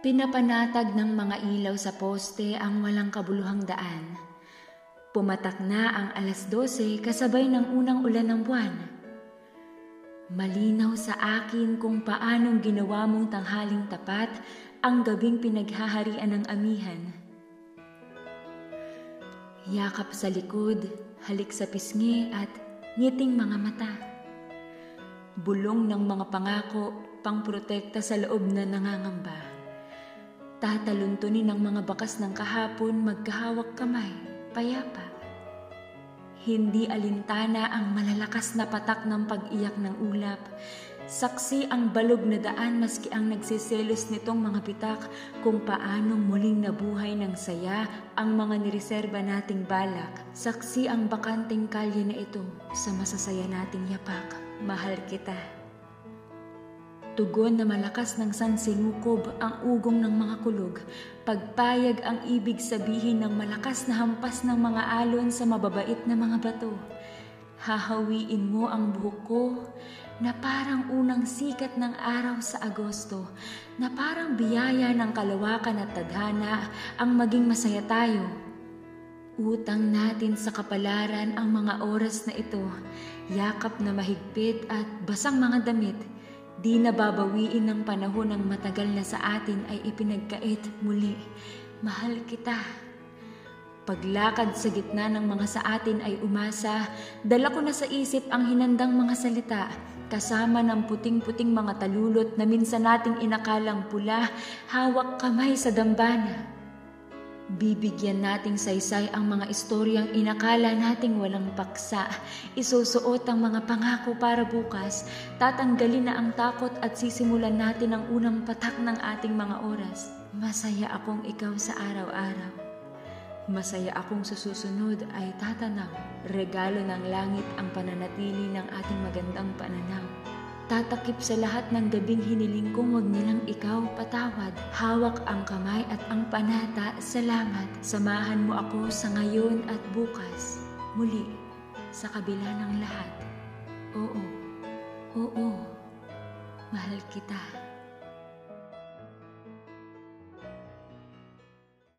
Pinapanatag ng mga ilaw sa poste ang walang kabuluhang daan. Pumatak na ang alas 12 kasabay ng unang ulan ng buwan. Malinaw sa akin kung paanong ginawa mong tanghaling tapat ang gabing pinaghaharian ng amihan. Yakap sa likod, halik sa pisngi at ngiting mga mata. Bulong ng mga pangako pangprotekta sa loob na nangangamba. Tataluntunin ng mga bakas ng kahapon magkahawak kamay, payapa. Hindi alintana ang malalakas na patak ng pag-iyak ng ulap. Saksi ang balog na daan maski ang nagsiselos nitong mga pitak kung paanong muling nabuhay ng saya ang mga nireserba nating balak. Saksi ang bakanting kalye na ito sa masasaya nating yapak. Mahal kita. Tugon na malakas ng sansinukob ang ugong ng mga kulog. Pagpayag ang ibig sabihin ng malakas na hampas ng mga alon sa mababait na mga bato. Hahawiin mo ang buhok ko na parang unang sikat ng araw sa Agosto, na parang biyaya ng kalawakan at tadhana ang maging masaya tayo. Utang natin sa kapalaran ang mga oras na ito, yakap na mahigpit at basang mga damit, Di nababawiin ng panahon ng matagal na sa atin ay ipinagkait muli. Mahal kita. Paglakad sa gitna ng mga sa atin ay umasa, dala ko na sa isip ang hinandang mga salita, kasama ng puting-puting mga talulot na minsan nating inakalang pula, hawak kamay sa dambana. Bibigyan nating saysay ang mga istoryang inakala nating walang paksa. Isusuot ang mga pangako para bukas. Tatanggalin na ang takot at sisimulan natin ang unang patak ng ating mga oras. Masaya akong ikaw sa araw-araw. Masaya akong sa susunod ay tatanaw. Regalo ng langit ang pananatili ng ating magandang pananaw. Tatakip sa lahat ng gabing hiniling kong wag nilang ikaw patawad. Hawak ang kamay at ang panata, salamat. Samahan mo ako sa ngayon at bukas. Muli, sa kabila ng lahat. Oo, oo, mahal kita.